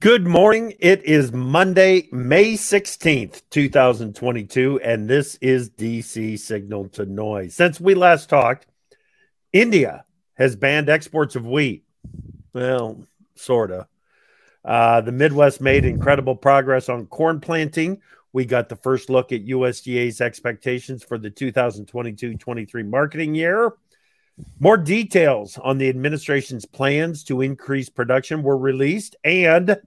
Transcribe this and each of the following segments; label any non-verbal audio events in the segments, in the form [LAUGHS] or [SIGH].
Good morning. It is Monday, May 16th, 2022, and this is DC Signal to Noise. Since we last talked, India has banned exports of wheat. Well, sort of. Uh, the Midwest made incredible progress on corn planting. We got the first look at USDA's expectations for the 2022 23 marketing year. More details on the administration's plans to increase production were released, and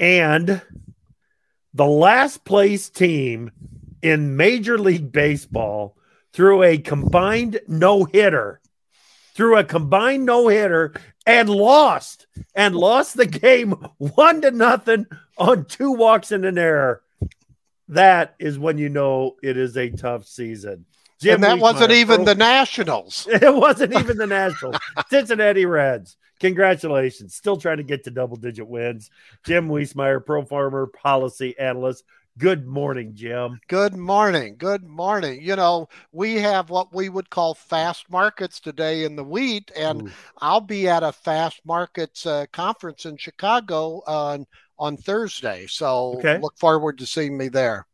and the last place team in Major League Baseball threw a combined no hitter, threw a combined no hitter, and lost, and lost the game one to nothing on two walks and an error. That is when you know it is a tough season. Jim and that wasn't even the Nationals. [LAUGHS] It wasn't even the Nationals. [LAUGHS] Cincinnati Reds. Congratulations. Still trying to get to double digit wins. Jim Wiesemeyer, Pro Farmer Policy Analyst. Good morning, Jim. Good morning. Good morning. You know, we have what we would call fast markets today in the wheat, and Ooh. I'll be at a Fastmarkets uh, conference in Chicago on on Thursday. So okay. look forward to seeing me there.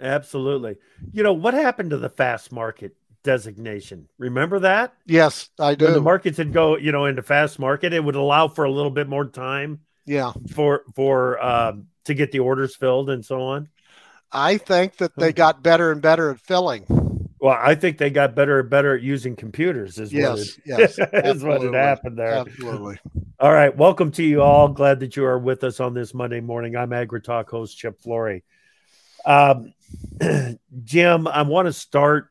Absolutely. You know, what happened to the fast market designation? Remember that? Yes, I do. When the markets would go, you know, into fast market, it would allow for a little bit more time. Yeah. For for um, to get the orders filled and so on. I think that they got better and better at filling. Well, I think they got better and better at using computers. Is yes, what it, [LAUGHS] yes, is what had happened there. Absolutely. All right, welcome to you all. Glad that you are with us on this Monday morning. I'm AgriTalk host Chip Flory. Um, [CLEARS THROAT] Jim, I want to start.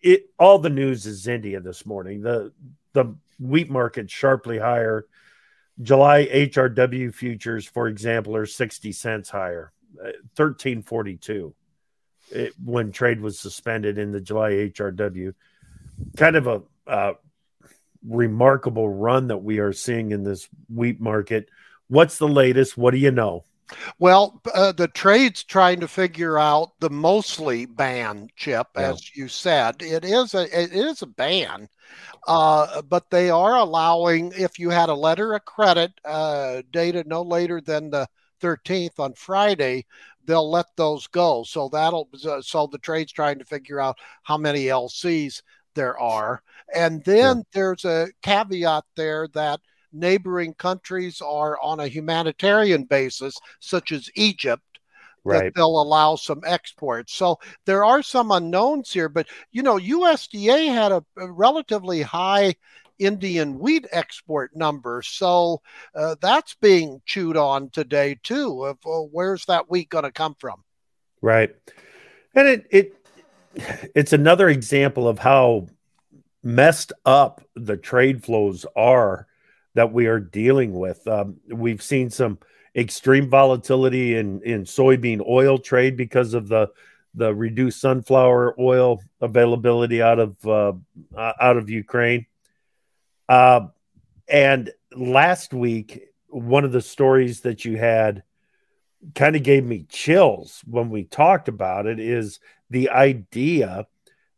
It all the news is India this morning. The the wheat market sharply higher. July HRW futures, for example, are 60 cents higher, 1342 uh, when trade was suspended in the July HRW. Kind of a uh, remarkable run that we are seeing in this wheat market. What's the latest? What do you know? Well, uh, the trade's trying to figure out the mostly ban chip, yeah. as you said. It is a it is a ban, uh, but they are allowing if you had a letter of credit uh, dated no later than the 13th on Friday, they'll let those go. So that'll so the trade's trying to figure out how many LCs there are, and then yeah. there's a caveat there that neighboring countries are on a humanitarian basis, such as Egypt, right. that they'll allow some exports. So there are some unknowns here, but you know, USDA had a, a relatively high Indian wheat export number, so uh, that's being chewed on today too. Of uh, where's that wheat going to come from? Right, and it it it's another example of how messed up the trade flows are that we are dealing with. Um, we've seen some extreme volatility in in soybean oil trade because of the the reduced sunflower oil availability out of uh, out of Ukraine. Uh, and last week, one of the stories that you had kind of gave me chills when we talked about it is the idea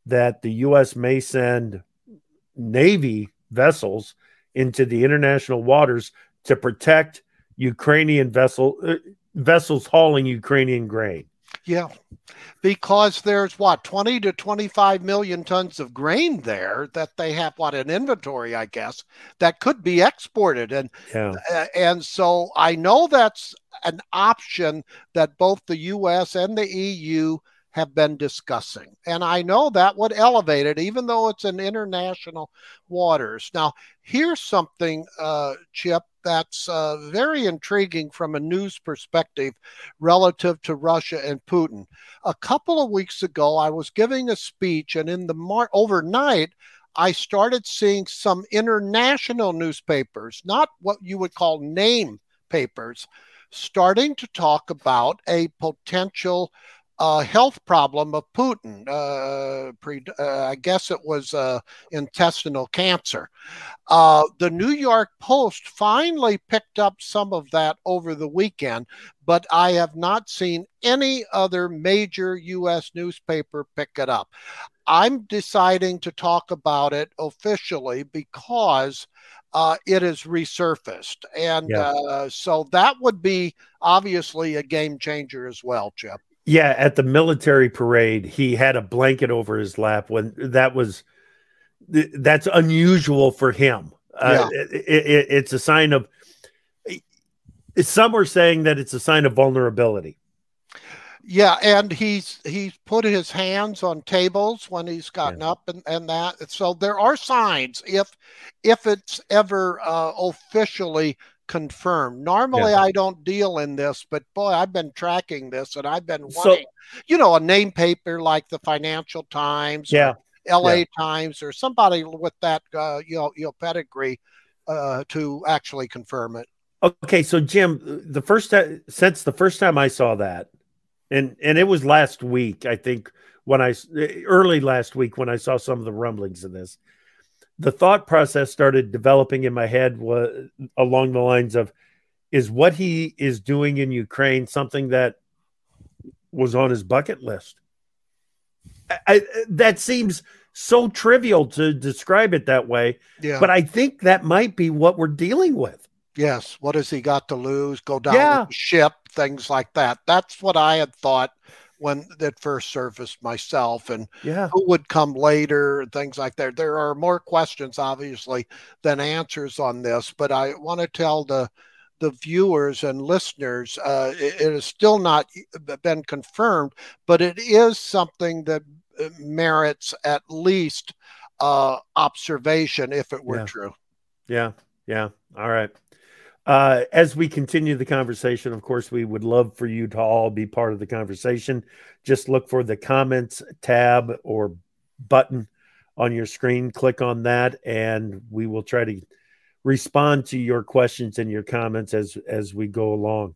that the U.S. may send Navy vessels into the international waters to protect Ukrainian vessel uh, vessels hauling Ukrainian grain. Yeah, because there's what 20 to 25 million tons of grain there that they have what an inventory, I guess, that could be exported, and yeah. uh, and so I know that's an option that both the U.S. and the EU have been discussing. And I know that would elevate it, even though it's in international waters. Now, here's something, uh, Chip, that's uh, very intriguing from a news perspective relative to Russia and Putin. A couple of weeks ago, I was giving a speech, and in the mar- overnight, I started seeing some international newspapers, not what you would call name papers, starting to talk about a potential a health problem of Putin. Uh, pre, uh, I guess it was uh, intestinal cancer. Uh, the New York Post finally picked up some of that over the weekend, but I have not seen any other major U.S. newspaper pick it up. I'm deciding to talk about it officially because uh, it is resurfaced. And yeah. uh, so that would be obviously a game changer as well, Chip. Yeah, at the military parade, he had a blanket over his lap when that was that's unusual for him. Uh, yeah. It, it, it's a sign of some are saying that it's a sign of vulnerability. Yeah, and he's he's put his hands on tables when he's gotten yeah. up and, and that. So there are signs if if it's ever uh, officially confirmed. Normally yeah. I don't deal in this, but boy, I've been tracking this and I've been wanting, so, you know, a name paper like the Financial Times, yeah, LA yeah. Times, or somebody with that uh, you know you know pedigree uh, to actually confirm it. Okay, so Jim, the first time since the first time I saw that and and it was last week i think when i early last week when i saw some of the rumblings of this the thought process started developing in my head was along the lines of is what he is doing in ukraine something that was on his bucket list I, that seems so trivial to describe it that way yeah. but i think that might be what we're dealing with Yes. What has he got to lose? Go down yeah. ship, things like that. That's what I had thought when that first surfaced myself and yeah. who would come later and things like that. There are more questions, obviously, than answers on this, but I want to tell the the viewers and listeners, uh, it, it has still not been confirmed, but it is something that uh, merits at least uh, observation if it were yeah. true. Yeah, yeah. All right. Uh, as we continue the conversation, of course, we would love for you to all be part of the conversation. Just look for the comments tab or button on your screen. Click on that, and we will try to respond to your questions and your comments as as we go along.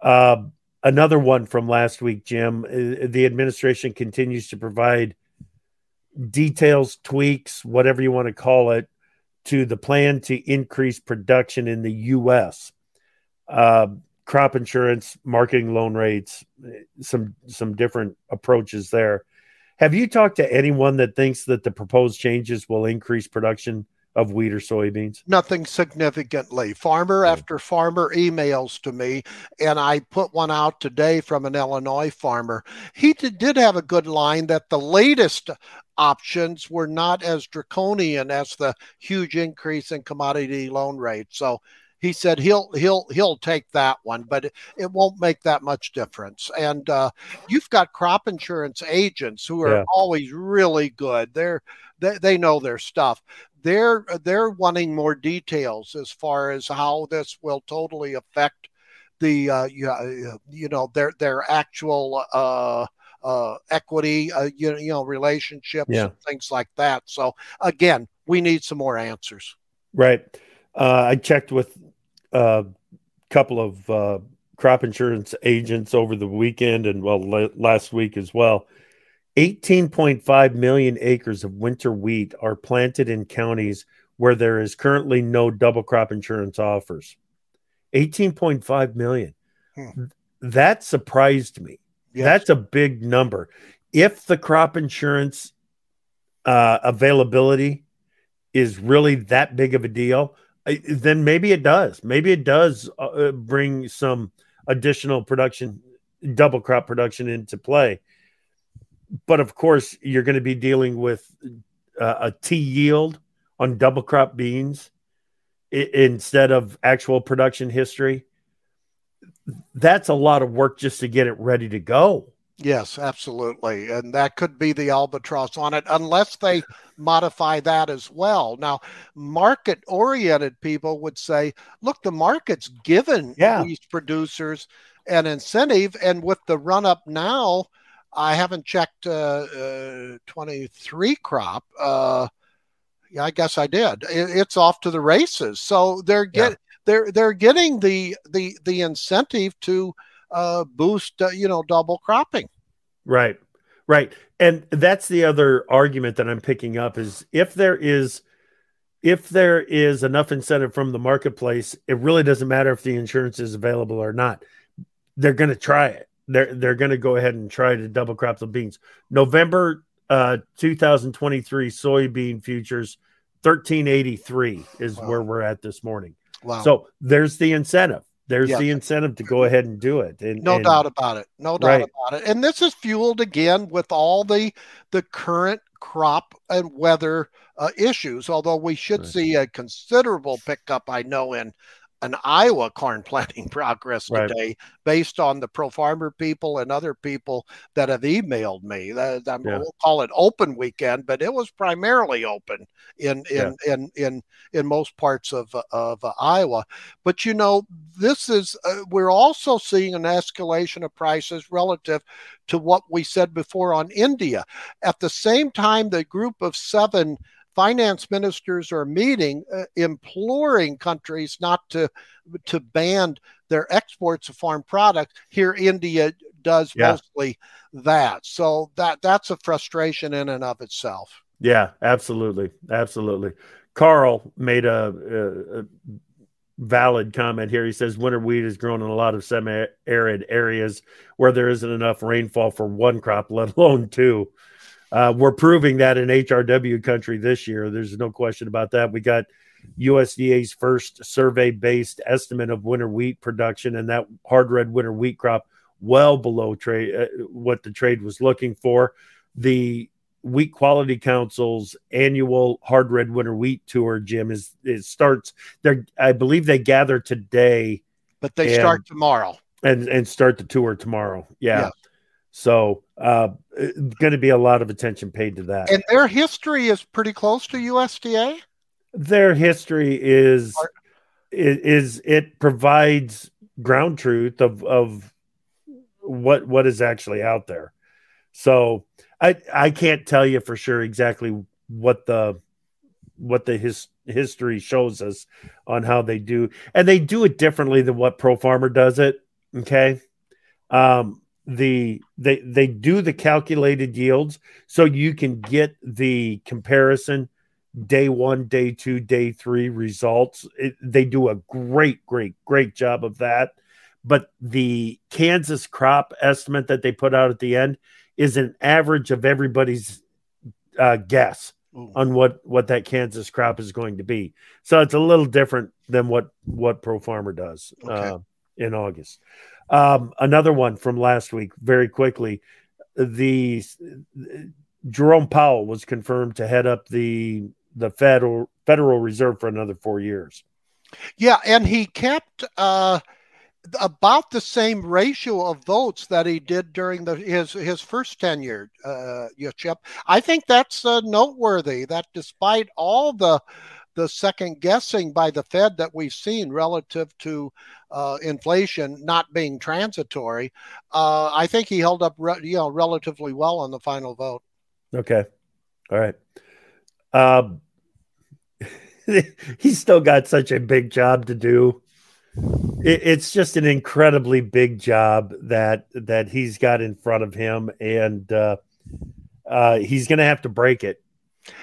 Uh, another one from last week, Jim. Uh, the administration continues to provide details, tweaks, whatever you want to call it, to the plan to increase production in the U.S. Uh, crop insurance, marketing loan rates, some some different approaches there. Have you talked to anyone that thinks that the proposed changes will increase production of wheat or soybeans? Nothing significantly. Farmer after farmer emails to me, and I put one out today from an Illinois farmer. He did, have a good line that the latest options were not as draconian as the huge increase in commodity loan rates. So he said he'll he'll he'll take that one, but it, it won't make that much difference. And uh, you've got crop insurance agents who are yeah. always really good. They're they, they know their stuff. They're they're wanting more details as far as how this will totally affect the uh, you, uh, you know their their actual uh, uh, equity, uh, you, you know, relationships, yeah. things like that. So again, we need some more answers. Right. Uh, I checked with a uh, couple of uh, crop insurance agents over the weekend and well last week as well. 18.5 million acres of winter wheat are planted in counties where there is currently no double crop insurance offers. 18.5 million. Hmm. That surprised me. Yes. That's a big number. If the crop insurance uh, availability is really that big of a deal, then maybe it does. Maybe it does uh, uh, bring some additional production, double crop production into play. But of course, you're going to be dealing with uh, a T yield on double crop beans I- instead of actual production history that's a lot of work just to get it ready to go. Yes, absolutely. And that could be the albatross on it, unless they modify that as well. Now, market oriented people would say, look, the market's given yeah. these producers an incentive. And with the run up now, I haven't checked uh, uh, 23 crop. Uh, yeah, I guess I did. It, it's off to the races. So they're get, they're they're getting the the the incentive to uh, boost uh, you know double cropping. Right, right, and that's the other argument that I'm picking up is if there is if there is enough incentive from the marketplace, it really doesn't matter if the insurance is available or not. They're going to try it. They're they're going to go ahead and try to double crop the beans. November uh, 2023 soybean futures 1383 is wow. where we're at this morning. Wow. So there's the incentive. There's the incentive to go ahead and do it. And, no and, doubt about it. No doubt right. about it. And this is fueled again with all the the current crop and weather uh, issues. Although we should right. see a considerable pickup, I know in an Iowa corn [LAUGHS] planting progress right. today based on the pro farmer people and other people that have emailed me. Uh, yeah. We'll call it open weekend, but it was primarily open in in yeah. in, in in most parts of of uh, Iowa. But you know, this is uh, we're also seeing an escalation of prices relative to what we said before on India. At the same time, the group of seven finance ministers are meeting uh, imploring countries not to to ban their exports of farm products. Here india does yeah. mostly that. So that that's a frustration in and of itself. Yeah absolutely. Absolutely. Carl made a, a, a valid comment here. He says winter wheat is grown in a lot of semi-arid areas where there isn't enough rainfall for one crop let alone two uh, we're proving that in HRW country this year. There's no question about that. We got USDA's first survey based estimate of winter wheat production, and that hard red winter wheat crop well below trade uh, what the trade was looking for. The Wheat Quality Council's annual hard red winter wheat tour, Jim, is it starts there. I believe they gather today, but they and, start tomorrow and and start the tour tomorrow. Yeah. yeah. So, uh, going to be a lot of attention paid to that. And their history is pretty close to USDA. Their history is is it provides ground truth of of what what is actually out there. So I I can't tell you for sure exactly what the what the his history shows us on how they do, and they do it differently than what Pro Farmer does it. Okay. Um, the they they do the calculated yields so you can get the comparison day one day two day three results it, they do a great great great job of that but the kansas crop estimate that they put out at the end is an average of everybody's uh, guess Ooh. on what what that kansas crop is going to be so it's a little different than what what pro farmer does okay. uh, in august um, another one from last week, very quickly. The Jerome Powell was confirmed to head up the the Federal Federal Reserve for another four years. Yeah, and he kept uh, about the same ratio of votes that he did during the his his first tenure. Uh, Chip, I think that's uh, noteworthy. That despite all the the second guessing by the Fed that we've seen relative to uh, inflation not being transitory, uh, I think he held up re- you know relatively well on the final vote. Okay, all right. Um, [LAUGHS] he's still got such a big job to do. It, it's just an incredibly big job that that he's got in front of him, and uh, uh he's going to have to break it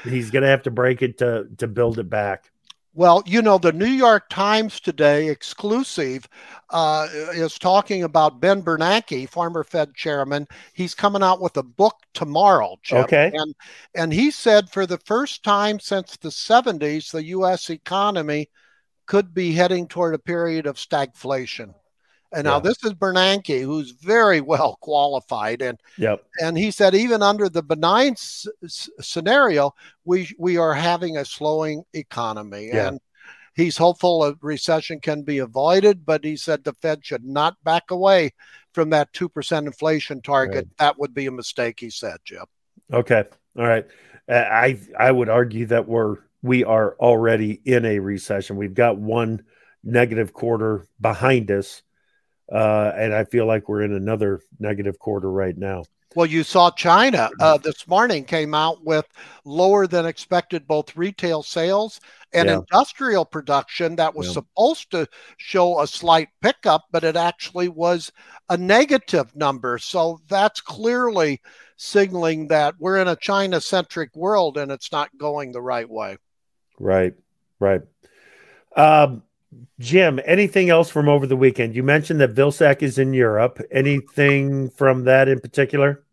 He's going to have to break it to to build it back. Well, you know, the New York Times today, exclusive, uh, is talking about Ben Bernanke, former Fed chairman. He's coming out with a book tomorrow, Chip. Okay. And, and he said for the first time since the 70s, the U.S. economy could be heading toward a period of stagflation. And yeah. now this is Bernanke, who's very well qualified, and yep. and he said even under the benign s- scenario, we we are having a slowing economy, yeah. and he's hopeful a recession can be avoided. But he said the Fed should not back away from that two percent inflation target. Right. That would be a mistake, he said, Jim. Okay, all right. I I would argue that we're we are already in a recession. We've got one negative quarter behind us uh, and I feel like we're in another negative quarter right now. Well, you saw China uh, this morning came out with lower than expected both retail sales and yeah. industrial production that was yeah. supposed to show a slight pickup, but it actually was a negative number. So that's clearly signaling that we're in a China centric world and it's not going the right way. Right, right. Um, Jim, anything else from over the weekend? You mentioned that Vilsack is in Europe. Anything from that in particular?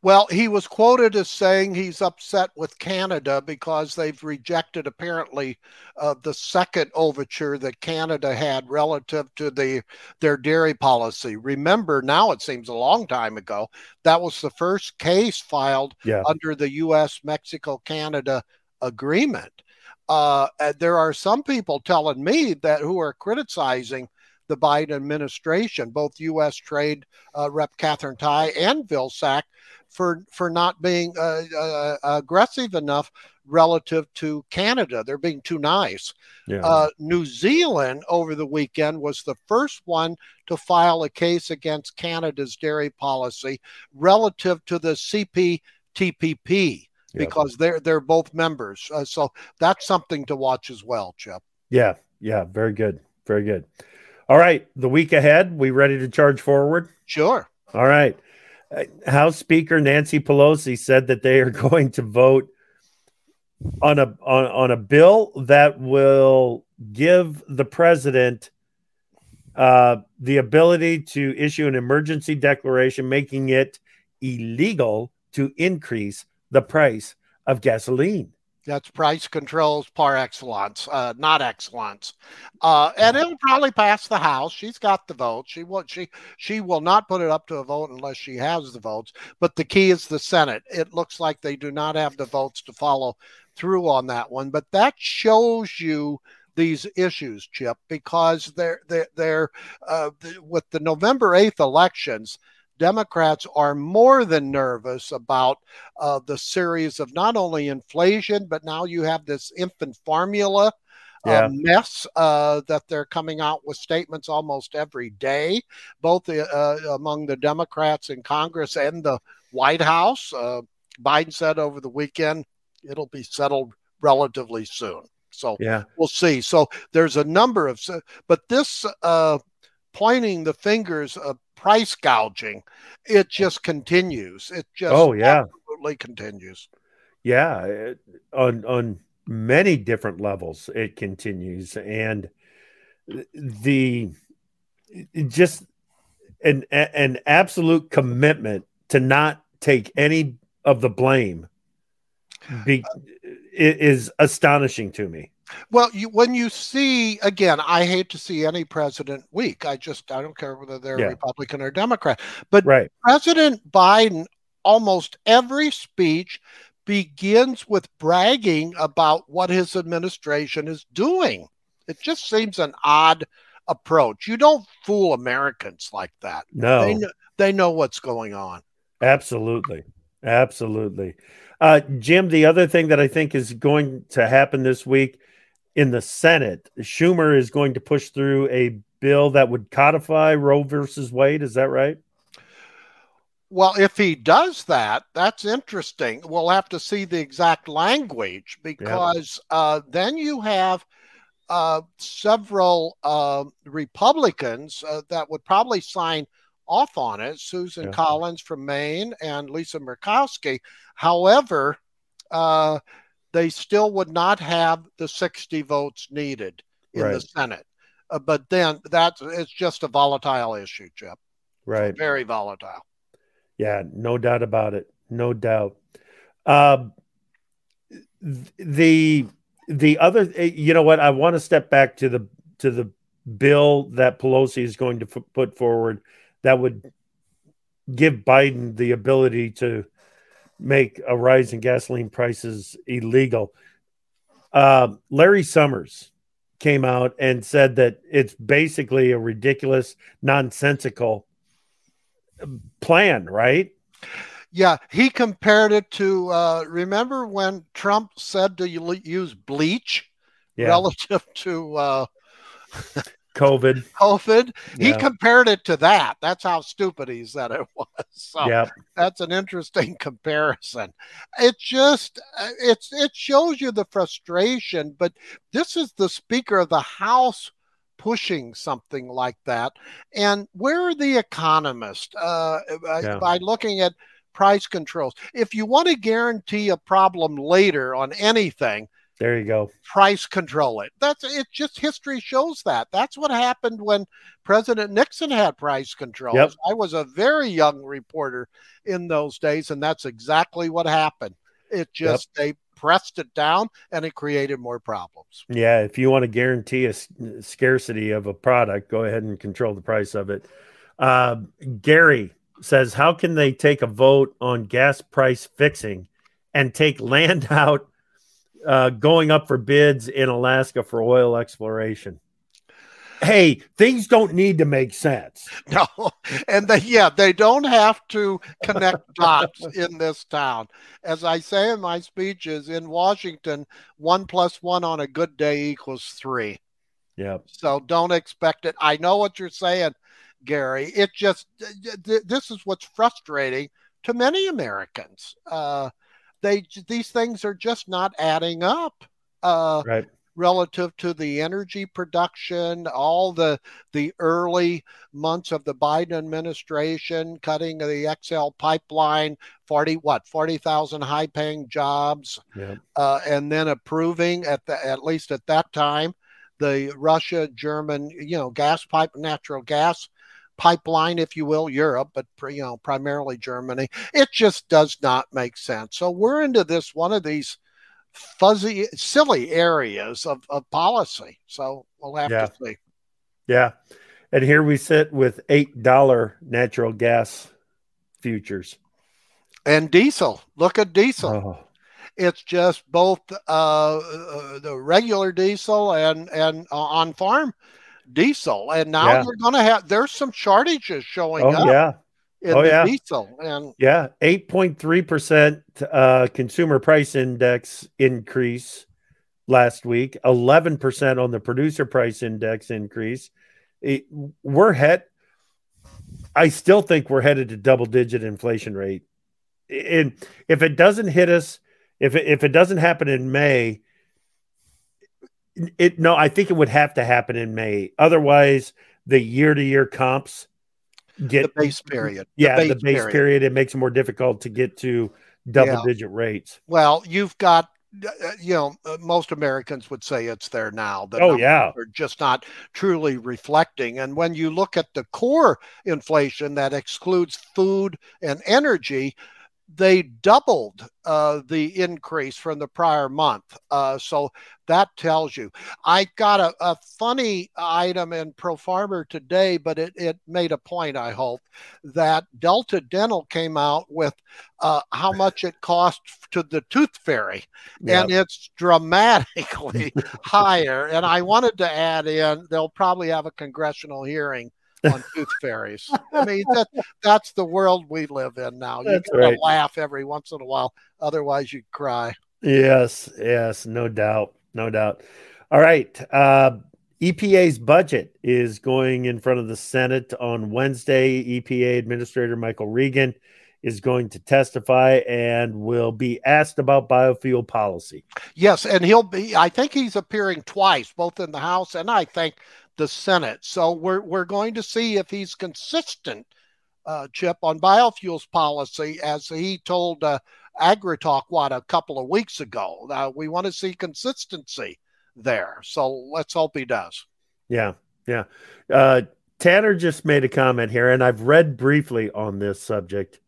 Well, he was quoted as saying he's upset with Canada because they've rejected apparently uh, the second overture that Canada had relative to the their dairy policy. Remember, now it seems a long time ago that was the first case filed yeah. under the U.S. Mexico Canada agreement. Uh, there are some people telling me that who are criticizing the Biden administration, both U.S. Trade uh, Rep. Katherine Tai and Vilsack, for for not being uh, uh, aggressive enough relative to Canada. They're being too nice. Yeah. Uh, New Zealand over the weekend was the first one to file a case against Canada's dairy policy relative to the CPTPP because they're they're both members. Uh, so that's something to watch as well, Chip. Yeah, yeah, very good, very good. All right, the week ahead, we ready to charge forward? Sure. All right. Uh, House Speaker Nancy Pelosi said that they are [LAUGHS] going to vote on a on, on a bill that will give the president uh, the ability to issue an emergency declaration, making it illegal to increase the price of gasoline. That's price controls par excellence, uh, not excellence, uh, and it'll probably pass the House. She's got the vote. She will. She she will not put it up to a vote unless she has the votes. But the key is the Senate. It looks like they do not have the votes to follow through on that one. But that shows you these issues, Chip, because they're they're, they're uh, with the November eighth elections Democrats are more than nervous about uh, the series of not only inflation, but now you have this infant formula uh, yeah. mess uh, that they're coming out with statements almost every day, both uh, among the Democrats in Congress and the White House. Uh, Biden said over the weekend it'll be settled relatively soon. So yeah. we'll see. So there's a number of, but this uh, pointing the fingers of price gouging, it just continues. It just oh yeah, absolutely continues. Yeah, it, on on many different levels, it continues, and the just an an absolute commitment to not take any of the blame be, uh, is astonishing to me. Well, you, when you see again, I hate to see any president weak. I just I don't care whether they're yeah. Republican or Democrat. But right. President Biden, almost every speech begins with bragging about what his administration is doing. It just seems an odd approach. You don't fool Americans like that. No, they know, they know what's going on. Absolutely, absolutely. Uh, Jim, the other thing that I think is going to happen this week in the Senate. Schumer is going to push through a bill that would codify Roe versus Wade. Is that right? Well, if he does that, that's interesting. We'll have to see the exact language because yeah. uh, then you have uh, several uh, Republicans uh, that would probably sign off on it Susan yeah. Collins from Maine and Lisa Murkowski. However, uh, they still would not have the 60 votes needed in right. the Senate. Uh, but then that's it's just a volatile issue, Chip. Right. Very volatile. Yeah, no doubt about it. No doubt. Uh, the the other you know what I want to step back to the to the bill that Pelosi is going to f- put forward that would give Biden the ability to make a rise in gasoline prices illegal. Uh, Larry Summers came out and said that it's basically a ridiculous, nonsensical plan, right? Yeah, he compared it to uh, remember when Trump said to use bleach yeah. relative to uh, [LAUGHS] COVID. COVID. Yeah. He compared it to that. That's how stupid he said it was. [LAUGHS] So yep. that's an interesting [LAUGHS] comparison. It just it's it shows you the frustration, but this is the Speaker of the House pushing something like that. And where are the economists uh, yeah. by looking at price controls? If you want to guarantee a problem later on anything, There you go. Price control it. That's it. Just history shows that. That's what happened when President Nixon had price controls. Yep. I was a very young reporter in those days, and that's exactly what happened. It just yep. they pressed it down, and it created more problems. Yeah, if you want to guarantee a scarcity of a product, go ahead and control the price of it. Uh, Gary says, "How can they take a vote on gas price fixing and take land [LAUGHS] out?" Uh, going up for bids in Alaska for oil exploration. Hey, things don't need to make sense. [LAUGHS] No, and they, yeah, they don't have to connect [LAUGHS] dots in this town. As I say in my speeches in Washington, one plus one on a good day equals three. Yeah. So don't expect it. I know what you're saying, Gary. It just this is what's frustrating to many Americans. Uh, they these things are just not adding up. Uh, right relative to the energy production, all the the early months of the Biden administration, cutting the XL pipeline, forty what forty thousand high paying jobs, yeah. uh, and then approving at the at least at that time the Russia German you know gas pipe natural gas pipeline, if you will, Europe, but you know primarily Germany. It just does not make sense. So we're into this one of these fuzzy, silly areas of, of policy. So we'll have yeah. to see. Yeah, and here we sit with eight dollar natural gas futures and diesel. Look at diesel. Oh. It's just both uh, uh, the regular diesel and and uh, on farm diesel, and now yeah. they're going to have. There's some shortages showing oh, up. Yeah. oh yeah. Diesel and yeah, eight point three percent uh, consumer price index increase last week. Eleven percent on the producer price index increase. It, we're head. I still think we're headed to double digit inflation rate. And if it doesn't hit us, if it, if it doesn't happen in May, it no, I think it would have to happen in May. Otherwise, the year to year comps get the base period. Yeah, the base, the base period. period. It makes it more difficult to get to double yeah. digit rates. Well, you've got uh, you know, uh, most Americans would say it's there now. The oh yeah, are just not truly reflecting. And when you look at the core inflation that excludes food and energy, they doubled uh, the increase from the prior month. Uh, so that tells you. I got a, a, funny item in Pro Farmer today, but it, it made a point, I hope, that Delta Dental came out with uh, how much it cost to the tooth fairy. Yep. And it's dramatically [LAUGHS] higher. And I wanted to add in, they'll probably have a congressional hearing on tooth fairies. I mean, that, that's the world we live in now. You got right. to laugh every once in a while, otherwise you'd cry. Yes, yes, no doubt, no doubt. All right, uh, EPA's budget is going in front of the Senate on Wednesday. EPA Administrator Michael Regan is going to testify and will be asked about biofuel policy. Yes, and he'll be, I think he's appearing twice, both in the House and I think the Senate. So we're, we're going to see if he's consistent, uh, Chip, on biofuels policy, as he told uh, AgriTalk, what, a couple of weeks ago. Uh, we want to see consistency there. So let's hope he does. Yeah, yeah. Uh, Tanner just made a comment here, and I've read briefly on this subject.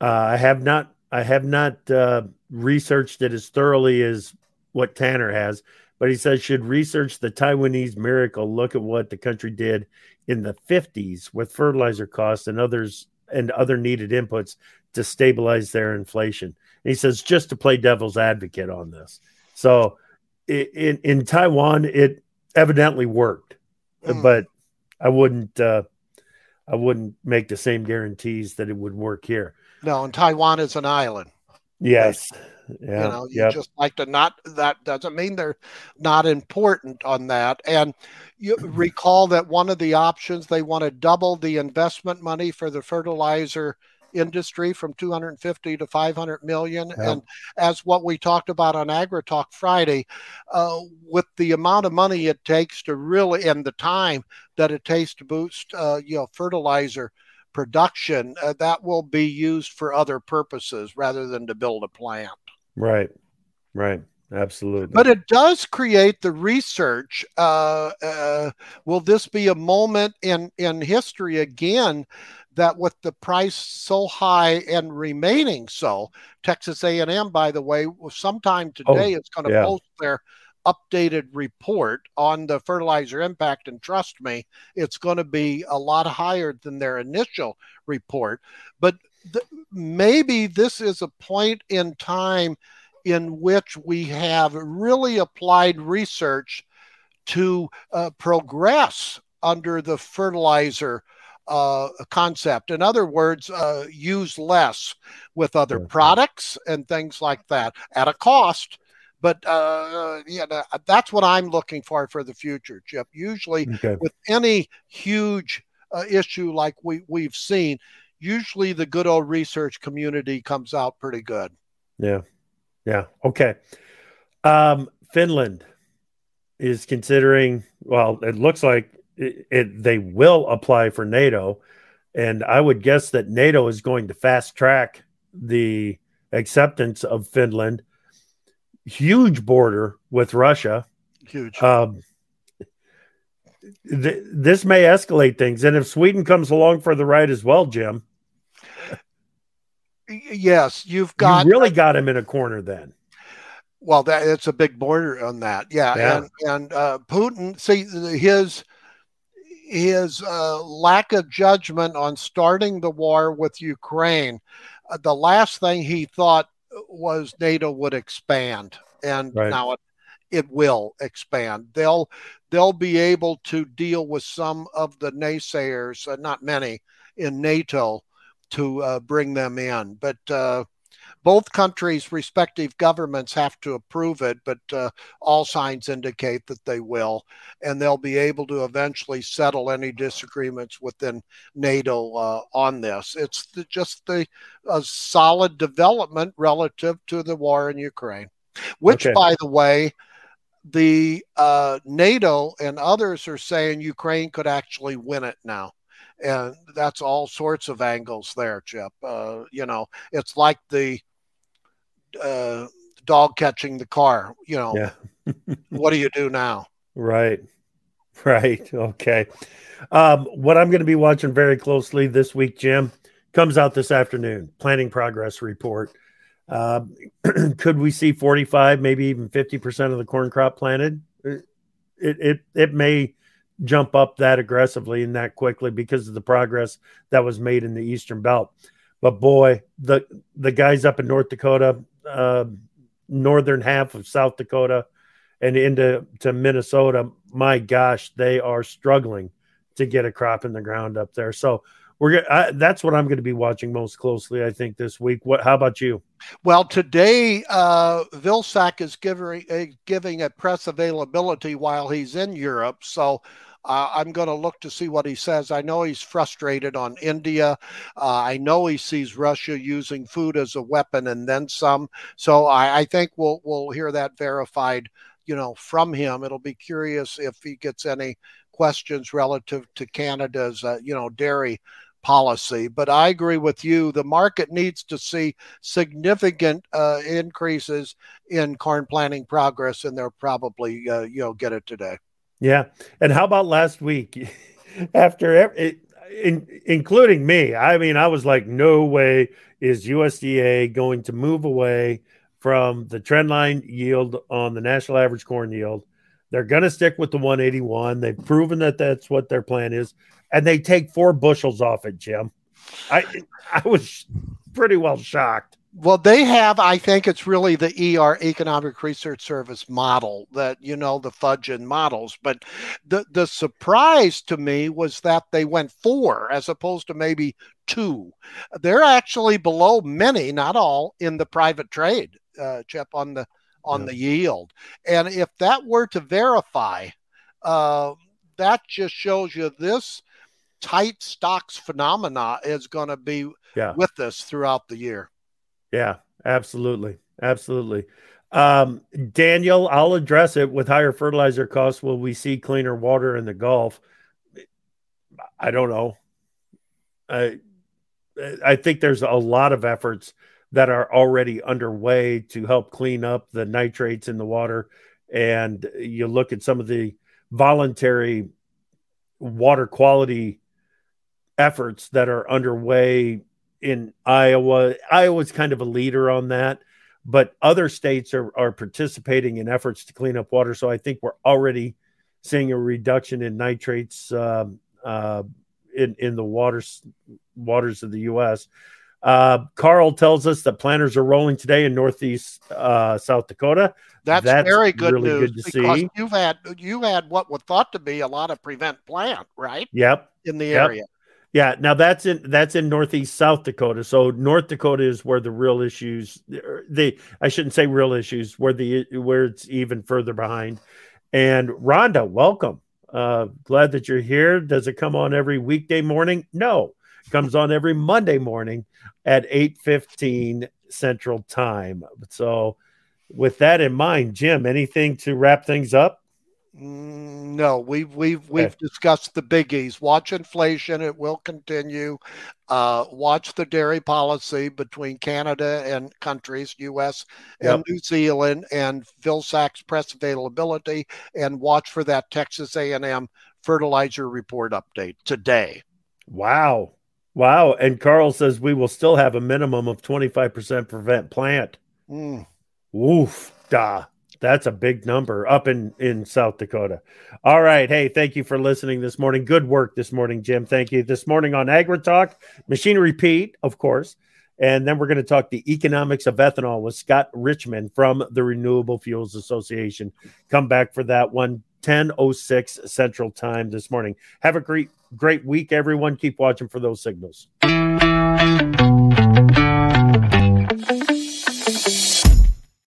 Uh, I have not, I have not uh, researched it as thoroughly as what Tanner has but he says should research the Taiwanese miracle. Look at what the country did in the 50s with fertilizer costs and others and other needed inputs to stabilize their inflation. And he says just to play devil's advocate on this. So in in Taiwan, it evidently worked, mm. but I wouldn't uh, I wouldn't make the same guarantees that it would work here. No, and Taiwan is an island. Yes. Yeah, you know, you yep. just like to not that doesn't mean they're not important on that. And you [CLEARS THROAT] recall that one of the options they want to double the investment money for the fertilizer industry from 250 to 500 million yep. and as what we talked about on agritalk friday uh, with the amount of money it takes to really and the time that it takes to boost uh, you know fertilizer production uh, that will be used for other purposes rather than to build a plant Right. Right. absolutely. But it does create the research. Uh, uh, will this be a moment in in history again that with the price so high and remaining so, Texas A&M, by the way, sometime today oh, is going to yeah. post their updated report on the fertilizer impact. And trust me, it's going to be a lot higher than their initial report. But th- maybe this is a point in time in which we have really applied research to uh, progress under the fertilizer uh, concept. In other words, uh, use less with other products and things like that at a cost. But uh, yeah, that's what I'm looking for for the future, Chip. Usually, okay. with any huge uh, issue like we we've seen, usually the good old research community comes out pretty good. Yeah, yeah, okay. Um, Finland is considering. Well, it looks like it, it, they will apply for NATO, and I would guess that NATO is going to fast track the acceptance of Finland. Huge border with Russia. Huge. Um, th- this may escalate things, and if Sweden comes along for the ride as well, Jim. Yes, you've got you really got him in a corner then. Well, that it's a big border on that, yeah. yeah. And and uh, Putin, see his his uh, lack of judgment on starting the war with Ukraine, uh, the last thing he thought was NATO would expand, and right. now it, it will expand. They'll they'll be able to deal with some of the naysayers, uh, not many, in NATO to uh, bring them in, but uh, both countries' respective governments have to approve it, but uh, all signs indicate that they will, and they'll be able to eventually settle any disagreements within NATO uh, on this. It's the, just the a solid development relative to the war in Ukraine, which, okay. by the way, the uh, NATO and others are saying Ukraine could actually win it now and that's all sorts of angles there, Chip. Uh, you know, it's like the uh, dog catching the car. You know, yeah. [LAUGHS] what do you do now? Right. Right. Okay. Um, what I'm going to be watching very closely this week, Jim, comes out this afternoon. Planning progress report. Uh, [CLEARS THROAT] could we see 45, maybe even 50 percent of the corn crop planted? It, it it may jump up that aggressively and that quickly because of the progress that was made in the Eastern Belt. But boy, the the guys up in North Dakota, uh, northern half of South Dakota, and into to Minnesota, my gosh, they are struggling to get a crop in the ground up there. So we're I, that's what I'm going to be watching most closely. I think this week. What? How about you? Well, today uh, Vilsack is giving a, giving a press availability while he's in Europe. So uh, I'm going to look to see what he says. I know he's frustrated on India. Uh, I know he sees Russia using food as a weapon and then some. So I, I think we'll we'll hear that verified, you know, from him. It'll be curious if he gets any questions relative to Canada's, uh, you know, dairy policy. But I agree with you. The market needs to see significant uh, increases in corn planting progress, and they'll probably, uh, you know, get it today. Yeah. And how about last week? [LAUGHS] After every, in, including me, I mean, I was like, no way is USDA going to move away from the trend line yield on the national average corn yield. They're going to stick with the 181. They've proven that that's what their plan is, and they take four bushels off it, Jim. I [LAUGHS] I was pretty well shocked. Well, they have, I think it's really the ER Economic Research Service model that, you know, the fudge and models. But the, the surprise to me was that they went four as opposed to maybe two. They're actually below many, not all, in the private trade, uh, Chip, on the on yeah. the yield. And if that were to verify, uh, that just shows you this tight stocks phenomena is going to be yeah. with us throughout the year. Yeah, absolutely. Absolutely. Um, Daniel, I'll address it with higher fertilizer costs. Will we see cleaner water in the Gulf? I don't know. I I think there's a lot of efforts that are already underway to help clean up the nitrates in the water. And you look at some of the voluntary water quality efforts that are underway in Iowa. Iowa's kind of a leader on that, but other states are, are participating in efforts to clean up water. So I think we're already seeing a reduction in nitrates uh, uh, in in the waters waters of the U.S. Uh, Carl tells us that planters are rolling today in northeast uh, South Dakota. That's, That's very good really news good to because see. you've had you had what was thought to be a lot of prevent plant, right? Yep. In the yep. area. Yeah, now that's in that's in northeast South Dakota. So North Dakota is where the real issues the I shouldn't say real issues where the where it's even further behind. And Rhonda, welcome. Uh, glad that you're here. Does it come on every weekday morning? No, it comes on every Monday morning at 8:15 Central Time. So, with that in mind, Jim, anything to wrap things up? Mm, no, we've we've we've okay. discussed the biggies. Watch inflation; it will continue. Uh, watch the dairy policy between Canada and countries, U.S. and. New Zealand, and Vilsack's press availability, and watch for that Texas A&M fertilizer report update today. Wow, wow! And Carl says we will still have a minimum of twenty five percent prevent plant. Mm. Woof, da. That's a big number up in in South Dakota. All right, hey, thank you for listening this morning. Good work this morning, Jim. Thank you. This morning on Agri Talk, Machinery Pete, of course, and then we're going to talk the economics of ethanol with Scott Richman from the Renewable Fuels Association. Come back for that one. 1006 Central Time this morning. Have a great, great week, everyone. Keep watching for those signals.